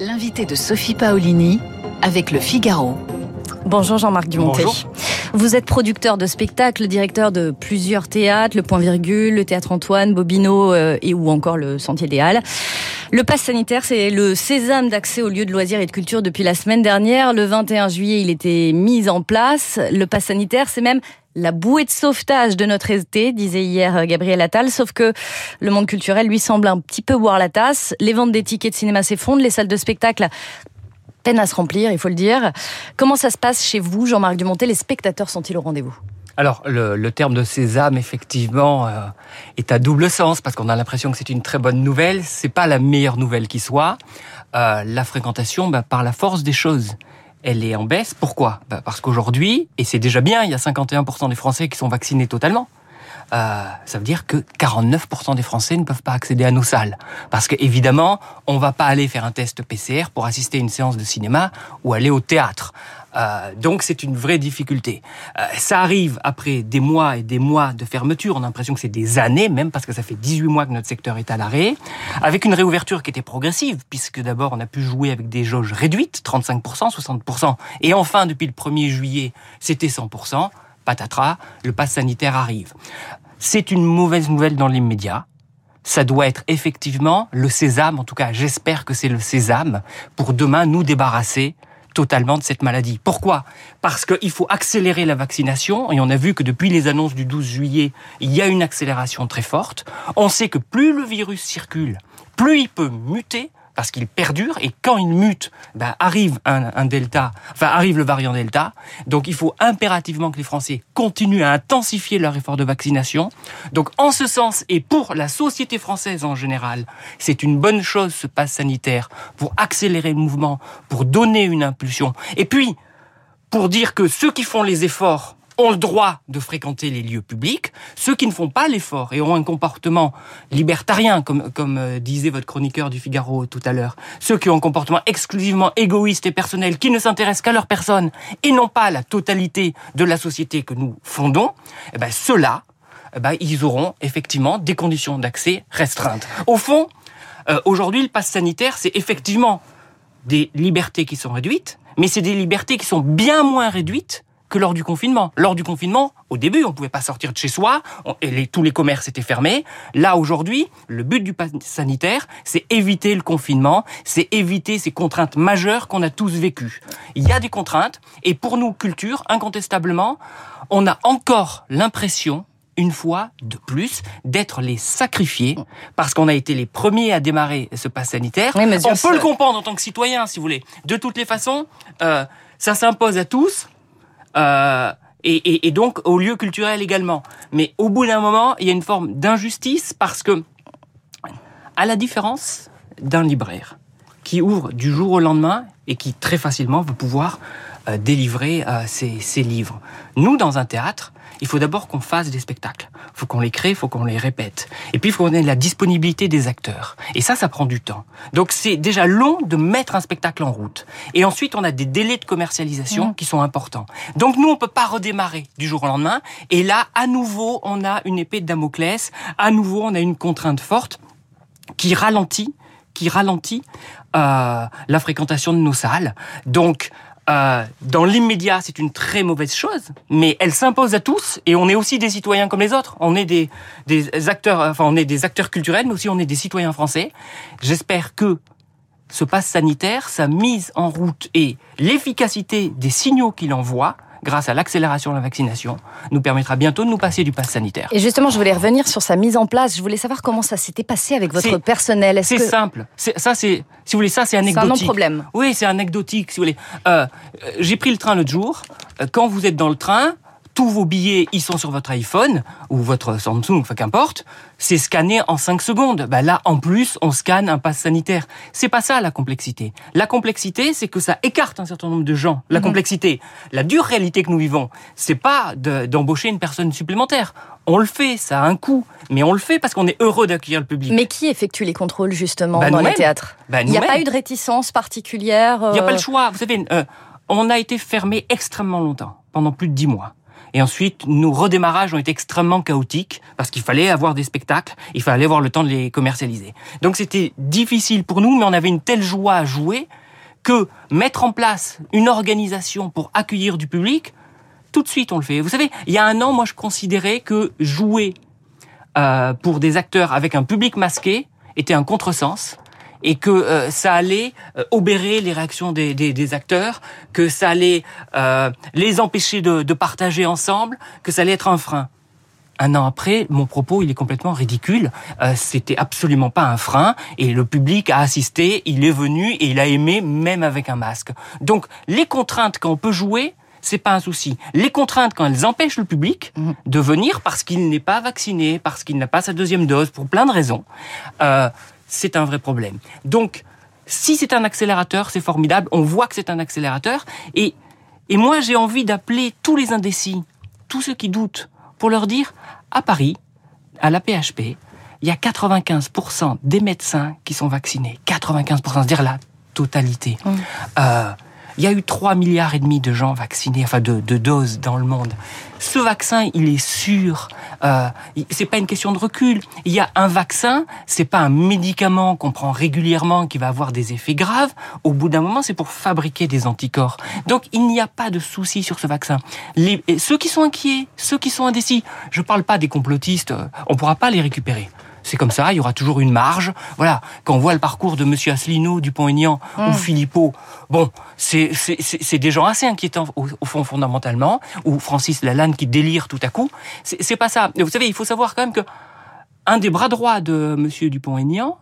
L'invité de Sophie Paolini avec le Figaro. Bonjour Jean-Marc Dumontet. Bonjour. Vous êtes producteur de spectacles, directeur de plusieurs théâtres, le Point Virgule, le Théâtre Antoine, Bobino euh, et ou encore le Sentier des Halles. Le pass sanitaire, c'est le sésame d'accès aux lieux de loisirs et de culture depuis la semaine dernière. Le 21 juillet, il était mis en place. Le pass sanitaire, c'est même la bouée de sauvetage de notre été, disait hier euh, Gabriel Attal, sauf que le monde culturel lui semble un petit peu boire la tasse. Les ventes des tickets de cinéma s'effondrent, les salles de spectacle peinent à se remplir, il faut le dire. Comment ça se passe chez vous, Jean-Marc Dumontet Les spectateurs sont-ils au rendez-vous? Alors, le, terme de sésame, effectivement, euh, est à double sens, parce qu'on a l'impression que c'est une très bonne nouvelle. C'est pas la meilleure nouvelle qui soit. Euh, la fréquentation, bah, par la force des choses, elle est en baisse. Pourquoi? Bah, Parce qu'aujourd'hui, et c'est déjà bien, il y a 51% des Français qui sont vaccinés totalement. Euh, ça veut dire que 49% des Français ne peuvent pas accéder à nos salles. Parce que évidemment, on va pas aller faire un test PCR pour assister à une séance de cinéma ou aller au théâtre. Euh, donc c'est une vraie difficulté. Euh, ça arrive après des mois et des mois de fermeture. On a l'impression que c'est des années, même parce que ça fait 18 mois que notre secteur est à l'arrêt, avec une réouverture qui était progressive, puisque d'abord on a pu jouer avec des jauges réduites, 35%, 60%, et enfin depuis le 1er juillet, c'était 100% patatras, le pass sanitaire arrive. C'est une mauvaise nouvelle dans l'immédiat. Ça doit être effectivement le sésame, en tout cas j'espère que c'est le sésame, pour demain nous débarrasser totalement de cette maladie. Pourquoi? Parce qu'il faut accélérer la vaccination, et on a vu que depuis les annonces du 12 juillet, il y a une accélération très forte. On sait que plus le virus circule, plus il peut muter, parce qu'il perdure et quand il mute, ben, arrive un, delta, enfin arrive le variant delta. Donc il faut impérativement que les Français continuent à intensifier leur effort de vaccination. Donc en ce sens et pour la société française en général, c'est une bonne chose ce pass sanitaire pour accélérer le mouvement, pour donner une impulsion. Et puis pour dire que ceux qui font les efforts ont le droit de fréquenter les lieux publics. Ceux qui ne font pas l'effort et ont un comportement libertarien, comme, comme euh, disait votre chroniqueur du Figaro tout à l'heure, ceux qui ont un comportement exclusivement égoïste et personnel, qui ne s'intéressent qu'à leur personne et non pas à la totalité de la société que nous fondons, eh ben, ceux-là, eh ben, ils auront effectivement des conditions d'accès restreintes. Au fond, euh, aujourd'hui, le pass sanitaire, c'est effectivement des libertés qui sont réduites, mais c'est des libertés qui sont bien moins réduites que lors du confinement. Lors du confinement, au début, on pouvait pas sortir de chez soi, on, et les, tous les commerces étaient fermés. Là, aujourd'hui, le but du pass sanitaire, c'est éviter le confinement, c'est éviter ces contraintes majeures qu'on a tous vécues. Il y a des contraintes, et pour nous, culture, incontestablement, on a encore l'impression une fois de plus d'être les sacrifiés parce qu'on a été les premiers à démarrer ce pass sanitaire. Oui, on peut le comprendre en tant que citoyen, si vous voulez. De toutes les façons, euh, ça s'impose à tous. Euh, et, donc au lieu culturel également. Mais au bout d'un moment, il y a une forme d'injustice parce que, à la différence d'un libraire qui ouvre du jour au lendemain et qui très facilement va pouvoir euh, délivrer euh, ses, livres. Nous, dans un théâtre, il faut d'abord qu'on fasse des spectacles. Il faut qu'on les crée, il faut qu'on les répète. Et puis, il faut qu'on ait la disponibilité des acteurs. Et ça, ça prend du temps. Donc, c'est déjà long de mettre un spectacle en route. Et ensuite, on a des délais de commercialisation mmh. qui sont importants. Donc, nous, on peut pas redémarrer du jour au lendemain. Et là, à nouveau, on a une épée de Damoclès. À nouveau, on a une contrainte forte qui ralentit qui ralentit euh, la fréquentation de nos salles. Donc, euh, dans l'immédiat, c'est une très mauvaise chose, mais elle s'impose à tous et on est aussi des citoyens comme les autres. On est des, acteurs, enfin on est des acteurs culturels, mais aussi on est des citoyens français. J'espère que ce passe sanitaire, sa mise en route et l'efficacité des signaux qu'il envoie grâce à l'accélération de la vaccination, nous permettra bientôt de nous passer du pass sanitaire. Et justement, je voulais revenir sur sa mise en place. Je voulais savoir comment ça s'était passé avec votre personnel. C'est que... simple. Ça, c'est, si vous voulez, ça, c'est anecdotique. C'est un non-problème. Oui, c'est anecdotique, si vous voulez. Euh, j'ai pris le train l'autre jour. Quand vous êtes dans le train, tous vos billets, ils sont sur votre iPhone ou votre Samsung, enfin qu'importe. C'est scanné en 5 secondes. Bah là, en plus, on scanne un pass sanitaire. C'est pas ça la complexité. La complexité, c'est que ça écarte un certain nombre de gens. La mmh. complexité, la dure réalité que nous vivons, c'est pas d'embaucher une personne supplémentaire. On le fait, ça a un coût, mais on le fait parce qu'on est heureux d'accueillir le public. Mais qui effectue les contrôles justement bah, dans les théâtres bah, Il n'y a pas eu de réticence particulière. Il n'y a pas le choix. Vous savez, euh, on a été fermé extrêmement longtemps, pendant plus de 10 mois. Et ensuite, nos redémarrages ont été extrêmement chaotiques parce qu'il fallait avoir des spectacles, il fallait avoir le temps de les commercialiser. Donc c'était difficile pour nous, mais on avait une telle joie à jouer que mettre en place une organisation pour accueillir du public, tout de suite on le fait. Vous savez, il y a un an, moi je considérais que jouer euh, pour des acteurs avec un public masqué était un contresens et que euh, ça allait euh, obérer les réactions des, des, des, acteurs, que ça allait euh, les empêcher de, de, partager ensemble, que ça allait être un frein. Un an après, mon propos, il est complètement ridicule. Euh, C'était absolument pas un frein et le public a assisté, il est venu et il a aimé même avec un masque. Donc les contraintes quand on peut jouer, c'est pas un souci. Les contraintes, quand elles empêchent le public mmh. de venir parce qu'il n'est pas vacciné, parce qu'il n'a pas sa deuxième dose, pour plein de raisons, euh, c'est un vrai problème. Donc, si c'est un accélérateur, c'est formidable. On voit que c'est un accélérateur. Et, et moi, j'ai envie d'appeler tous les indécis, tous ceux qui doutent, pour leur dire, à Paris, à la PHP, il y a 95% des médecins qui sont vaccinés. 95%, c'est-à-dire la totalité. Mmh. Euh, il y a eu 3 milliards et demi de gens vaccinés, enfin de, doses dans le monde. Ce vaccin, il est sûr. Euh, c'est pas une question de recul. Il y a un vaccin, c'est pas un médicament qu'on prend régulièrement qui va avoir des effets graves. Au bout d'un moment, c'est pour fabriquer des anticorps. Donc, il n'y a pas de souci sur ce vaccin. Les, ceux qui sont inquiets, ceux qui sont indécis, je parle pas des complotistes, on pourra pas les récupérer. C'est comme ça, il y aura toujours une marge. Voilà, quand on voit le parcours de Monsieur Asselineau, Dupont-Aignan mmh. ou Philippot, bon, c'est des gens assez inquiétants au, au, fond fondamentalement, ou Francis Lalanne qui délire tout à coup. C'est pas ça. Vous savez, il faut savoir quand même que un des bras droits de Monsieur Dupont-Aignan,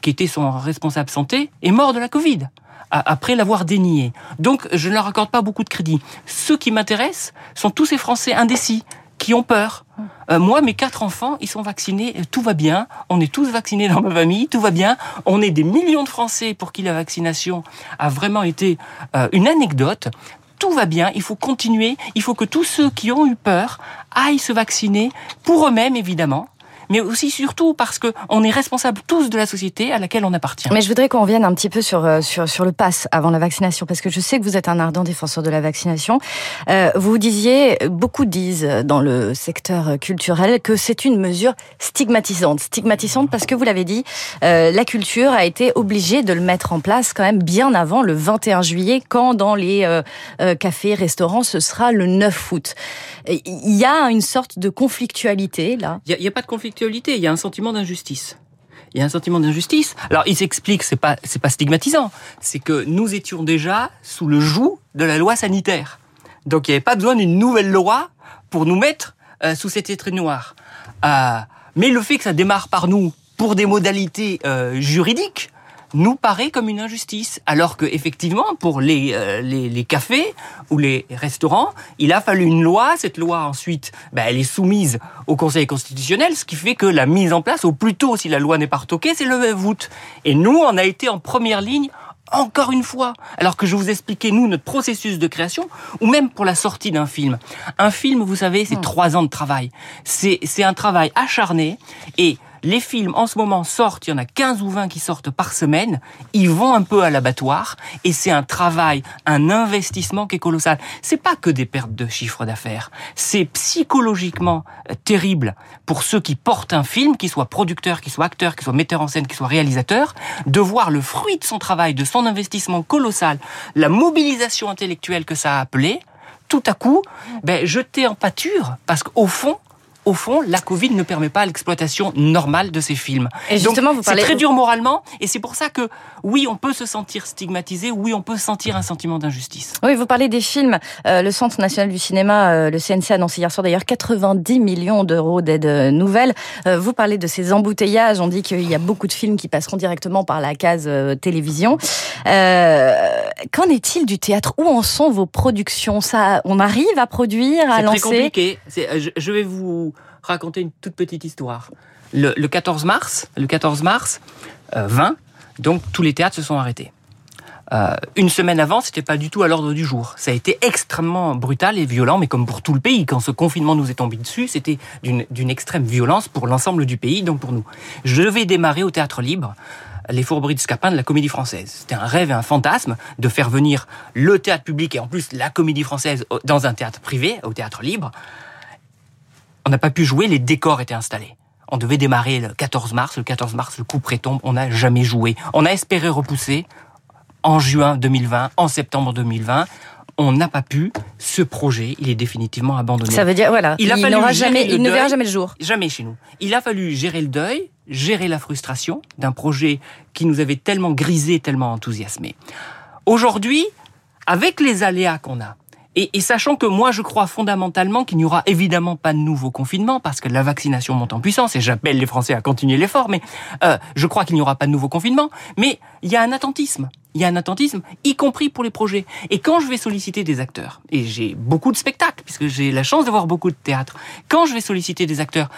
qui était son responsable santé, est mort de la Covid après l'avoir dénié. Donc, je ne leur accorde pas beaucoup de crédit. Ceux qui m'intéressent sont tous ces Français indécis qui ont peur. Euh, moi, mes quatre enfants, ils sont vaccinés, tout va bien. On est tous vaccinés dans ma famille, tout va bien. On est des millions de Français pour qui la vaccination a vraiment été euh, une anecdote. Tout va bien, il faut continuer, il faut que tous ceux qui ont eu peur aillent se vacciner, pour eux-mêmes évidemment, mais aussi surtout parce que on est responsable tous de la société à laquelle on appartient. Mais je voudrais qu'on revienne un petit peu sur, euh, sur, sur le pass avant la vaccination, parce que je sais que vous êtes un ardent défenseur de la vaccination. Euh, vous disiez, beaucoup disent dans le secteur culturel que c'est une mesure stigmatisante. Stigmatisante parce que vous l'avez dit, euh, la culture a été obligée de le mettre en place quand même bien avant le 21 juillet, quand dans les euh, euh, cafés, restaurants, ce sera le 9 août. Il y a une sorte de conflictualité là. Il n'y a, a pas de conflictualité il y a un sentiment d'injustice. Il y a un sentiment d'injustice. Alors, il s'explique, c'est pas, c'est pas stigmatisant. C'est que nous étions déjà sous le joug de la loi sanitaire. Donc, il n'y avait pas besoin d'une nouvelle loi pour nous mettre euh, sous cet étrait noir. Euh, mais le fait que ça démarre par nous pour des modalités euh, juridiques, nous paraît comme une injustice. Alors que effectivement, pour les, euh, les, les, cafés ou les restaurants, il a fallu une loi. Cette loi ensuite, ben, elle est soumise au Conseil constitutionnel, ce qui fait que la mise en place, au plus tôt, si la loi n'est pas retoquée, c'est le 9 août. Et nous, on a été en première ligne encore une fois, alors que je vous expliquais, nous, notre processus de création, ou même pour la sortie d'un film. Un film, vous savez, c'est mmh. trois ans de travail. C'est un travail acharné, et les films en ce moment sortent, il y en a 15 ou 20 qui sortent par semaine, ils vont un peu à l'abattoir et c'est un travail, un investissement qui est colossal. C'est pas que des pertes de chiffre d'affaires, c'est psychologiquement euh, terrible pour ceux qui portent un film, qu'ils soient producteurs, qu'ils soient acteurs, qu'ils soient metteurs en scène, qu'ils soient réalisateurs, de voir le fruit de son travail, de son investissement colossal, la mobilisation intellectuelle que ça a appelé, tout à coup, ben, jeter en pâture, parce qu'au fond, au fond, la Covid ne permet pas l'exploitation normale de ces films. Et justement, Donc, vous parlez... C'est très dur moralement, et c'est pour ça que, oui, on peut se sentir stigmatisé, oui, on peut sentir un sentiment d'injustice. Oui, vous parlez des films. Euh, le Centre national du cinéma, euh, le CNC, a annoncé hier soir d'ailleurs 90 millions d'euros d'aide nouvelle. Euh, vous parlez de ces embouteillages, on dit qu'il y a beaucoup de films qui passeront directement par la case télévision. Qu'en est-il du théâtre? Où en sont vos productions? Ça, On arrive à produire, à lancer C'est très compliqué. Je, je vais vous raconter une toute petite histoire. Le, le 14 mars, le 14 mars euh, 20, donc tous les théâtres se sont arrêtés. Euh, une semaine avant, c'était pas du tout à l'ordre du jour. Ça a été extrêmement brutal et violent, mais comme pour tout le pays, quand ce confinement nous est tombé dessus, c'était d'une extrême violence pour l'ensemble du pays, donc pour nous. Je devais démarrer au théâtre libre les Fourberies de Scapin de la Comédie Française. C'était un rêve et un fantasme de faire venir le théâtre public et en plus la Comédie Française dans un théâtre privé, au théâtre libre. On n'a pas pu jouer, les décors étaient installés. On devait démarrer le 14 mars. Le 14 mars, le coup prétombe. On n'a jamais joué. On a espéré repousser en juin 2020, en septembre 2020 on n'a pas pu. Ce projet, il est définitivement abandonné. Ça veut dire, voilà, il, n'aura jamais, il ne verra jamais le jour. Jamais chez nous. Il a fallu gérer le deuil, gérer la frustration d'un projet qui nous avait tellement grisé, tellement enthousiasmé. Aujourd'hui, avec les aléas qu'on a, et, sachant que moi, je crois fondamentalement qu'il n'y aura évidemment pas de nouveau confinement parce que la vaccination monte en puissance et j'appelle les Français à continuer l'effort, mais euh, je crois qu'il n'y aura pas de nouveau confinement. Mais il y a un attentisme. Il y a un attentisme, y compris pour les projets. Et quand je vais solliciter des acteurs, et j'ai beaucoup de spectacles, puisque j'ai la chance d'avoir beaucoup de théâtre, quand je vais solliciter des acteurs,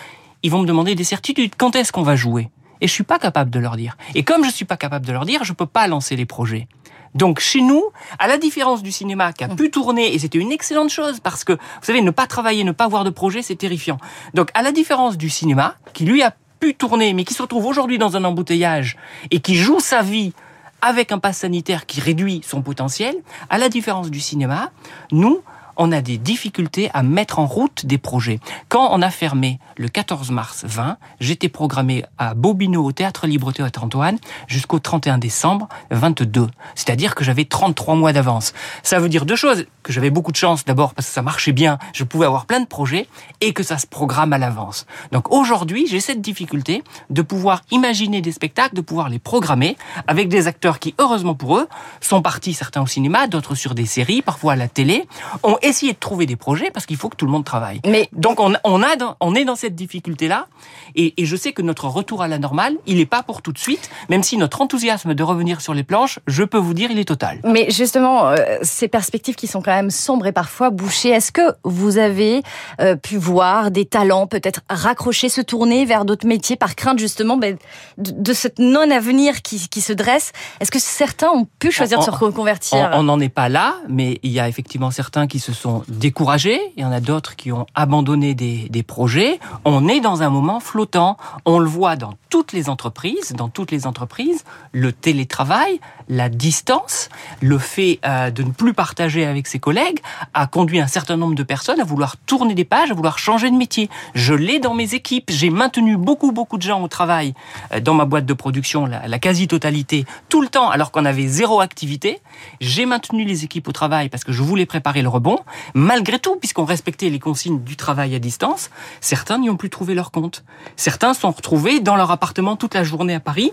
ils vont me demander des certitudes. Quand est-ce qu'on va jouer? Et je suis pas capable de leur dire. Et comme je suis pas capable de leur dire, je peux pas lancer les projets. Donc chez nous, à la différence du cinéma qui a pu tourner, et c'était une excellente chose parce que, vous savez, ne pas travailler, ne pas avoir de projet, c'est terrifiant. Donc à la différence du cinéma, qui lui a pu tourner, mais qui se retrouve aujourd'hui dans un embouteillage et qui joue sa vie avec un pass sanitaire qui réduit son potentiel, à la différence du cinéma, nous, on a des difficultés à mettre en route des projets. Quand on a fermé le 14 mars 20, j'étais programmé à Bobino au Théâtre Libre Théâtre Antoine jusqu'au 31 décembre 22. C'est-à-dire que j'avais 33 mois d'avance. Ça veut dire deux choses. Que j'avais beaucoup de chance d'abord parce que ça marchait bien, je pouvais avoir plein de projets et que ça se programme à l'avance. Donc aujourd'hui, j'ai cette difficulté de pouvoir imaginer des spectacles, de pouvoir les programmer avec des acteurs qui, heureusement pour eux, sont partis certains au cinéma, d'autres sur des séries, parfois à la télé, ont essayer de trouver des projets parce qu'il faut que tout le monde travaille. Mais donc on, on a on est dans cette difficulté là et, et, je sais que notre retour à la normale, il n'est pas pour tout de suite, même si notre enthousiasme de revenir sur les planches, je peux vous dire, il est total. Mais justement, euh, ces perspectives qui sont quand même sombres et parfois bouchées, est-ce que vous avez euh, pu voir des talents peut-être raccrocher, se tourner vers d'autres métiers par crainte justement ben, de, de cette non-avenir qui, qui, se dresse? Est-ce que certains ont pu choisir de se reconvertir? On n'en est pas là, mais il y a effectivement certains qui se sont découragés, il y en a d'autres qui ont abandonné des, des projets. On est dans un moment flottant. On le voit dans toutes les entreprises, dans toutes les entreprises, le télétravail, la distance, le fait euh, de ne plus partager avec ses collègues a conduit un certain nombre de personnes à vouloir tourner des pages, à vouloir changer de métier. Je l'ai dans mes équipes. J'ai maintenu beaucoup, beaucoup de gens au travail euh, dans ma boîte de production, la, la quasi-totalité, tout le temps, alors qu'on avait zéro activité. J'ai maintenu les équipes au travail parce que je voulais préparer le rebond. Malgré tout, puisqu'on respectait les consignes du travail à distance, certains n'y ont plus trouvé leur compte. Certains sont retrouvés dans leur appartement toute la journée à Paris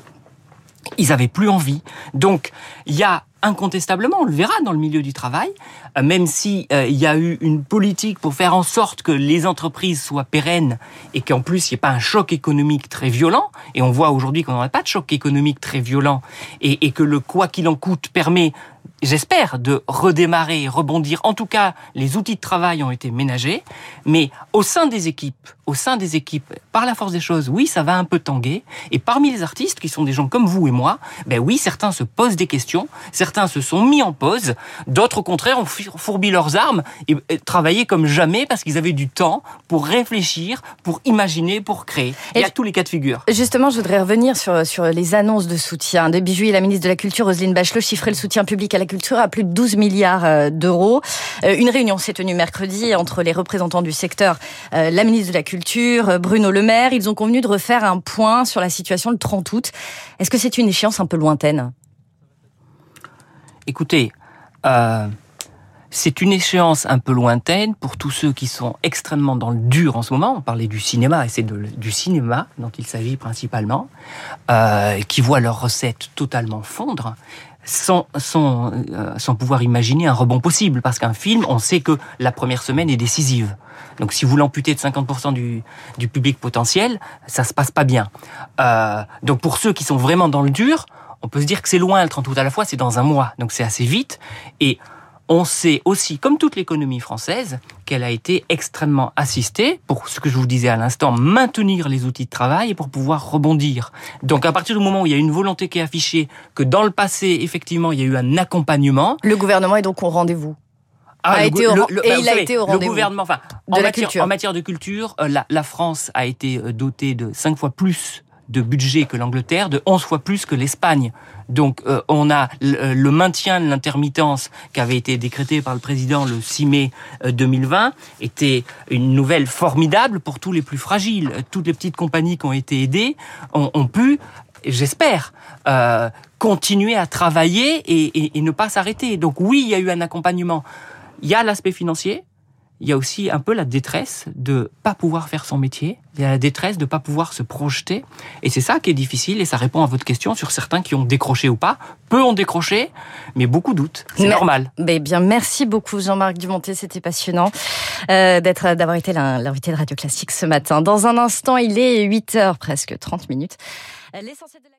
ils avaient plus envie. Donc, il y a incontestablement, on le verra dans le milieu du travail, euh, même si euh, il y a eu une politique pour faire en sorte que les entreprises soient pérennes et qu'en plus il n'y ait pas un choc économique très violent. Et on voit aujourd'hui qu'on n'aurait pas de choc économique très violent et, que le quoi qu'il en coûte permet j'espère, de redémarrer, rebondir. En tout cas, les outils de travail ont été ménagés, mais au sein des équipes, au sein des équipes, par la force des choses, oui, ça va un peu tanguer. Et parmi les artistes, qui sont des gens comme vous et moi, ben oui, certains se posent des questions, se sont mis en pause, d'autres au contraire ont fourbi leurs armes et, travaillé comme jamais parce qu'ils avaient du temps pour réfléchir, pour imaginer, pour créer. Il y a tous les cas de figure. Justement, je voudrais revenir sur, sur les annonces de soutien. De et la ministre de la Culture, Roselyne Bachelot, chiffrait le soutien public à la culture à plus de 12 milliards euh, d'euros. Euh, une réunion s'est tenue mercredi entre les représentants du secteur, euh, la ministre de la Culture, Bruno Le Maire. Ils ont convenu de refaire un point sur la situation le 30 août. Est-ce que c'est une échéance un peu lointaine? Écoutez, c'est une échéance un peu lointaine pour tous ceux qui sont extrêmement dans le dur en ce moment. On parlait du cinéma et c'est du cinéma dont il s'agit principalement, qui voient leurs recettes totalement fondre sans, euh, sans pouvoir imaginer un rebond possible. Parce qu'un film, on sait que la première semaine est décisive. Donc si vous l'amputez de 50% du, du public potentiel, ça se passe pas bien. Euh, donc pour ceux qui sont vraiment dans le dur, on peut se dire que c'est loin le 30 août à la fois, c'est dans un mois. Donc c'est assez vite. Et on sait aussi, comme toute l'économie française, qu'elle a été extrêmement assistée pour ce que je vous disais à l'instant, maintenir les outils de travail et pour pouvoir rebondir. Donc à partir du moment où il y a une volonté qui est affichée, que dans le passé, effectivement, il y a eu un accompagnement. Le gouvernement est donc au rendez-vous. Ah, a été au, et il a été au rendez-vous. Le gouvernement, enfin, en, matière, en matière de culture, euh, la, la France a été euh, dotée de cinq fois plus de budget que l'Angleterre, de 11 fois plus que l'Espagne. Donc euh, on a le, maintien de l'intermittence qui avait été décrété par le président le 6 mai 2020 euh, était une nouvelle formidable pour tous les plus fragiles. Toutes les petites compagnies qui ont été aidées ont, pu, j'espère, euh, continuer à travailler et ne pas s'arrêter. Donc oui, il y a eu un accompagnement. Il y a l'aspect financier, il y a aussi un peu la détresse de pas pouvoir faire son métier, il y a la détresse de pas pouvoir se projeter, et c'est ça qui est difficile, et ça répond à votre question sur certains qui ont décroché ou pas. Peu ont décroché, mais beaucoup doutent. C'est normal. Mais bien, merci beaucoup Jean-Marc Dumonté, c'était passionnant euh, d'être, d'avoir été l'invité de Radio Classique ce matin. Dans un instant, il est 8 heures presque 30 minutes. L'essentiel de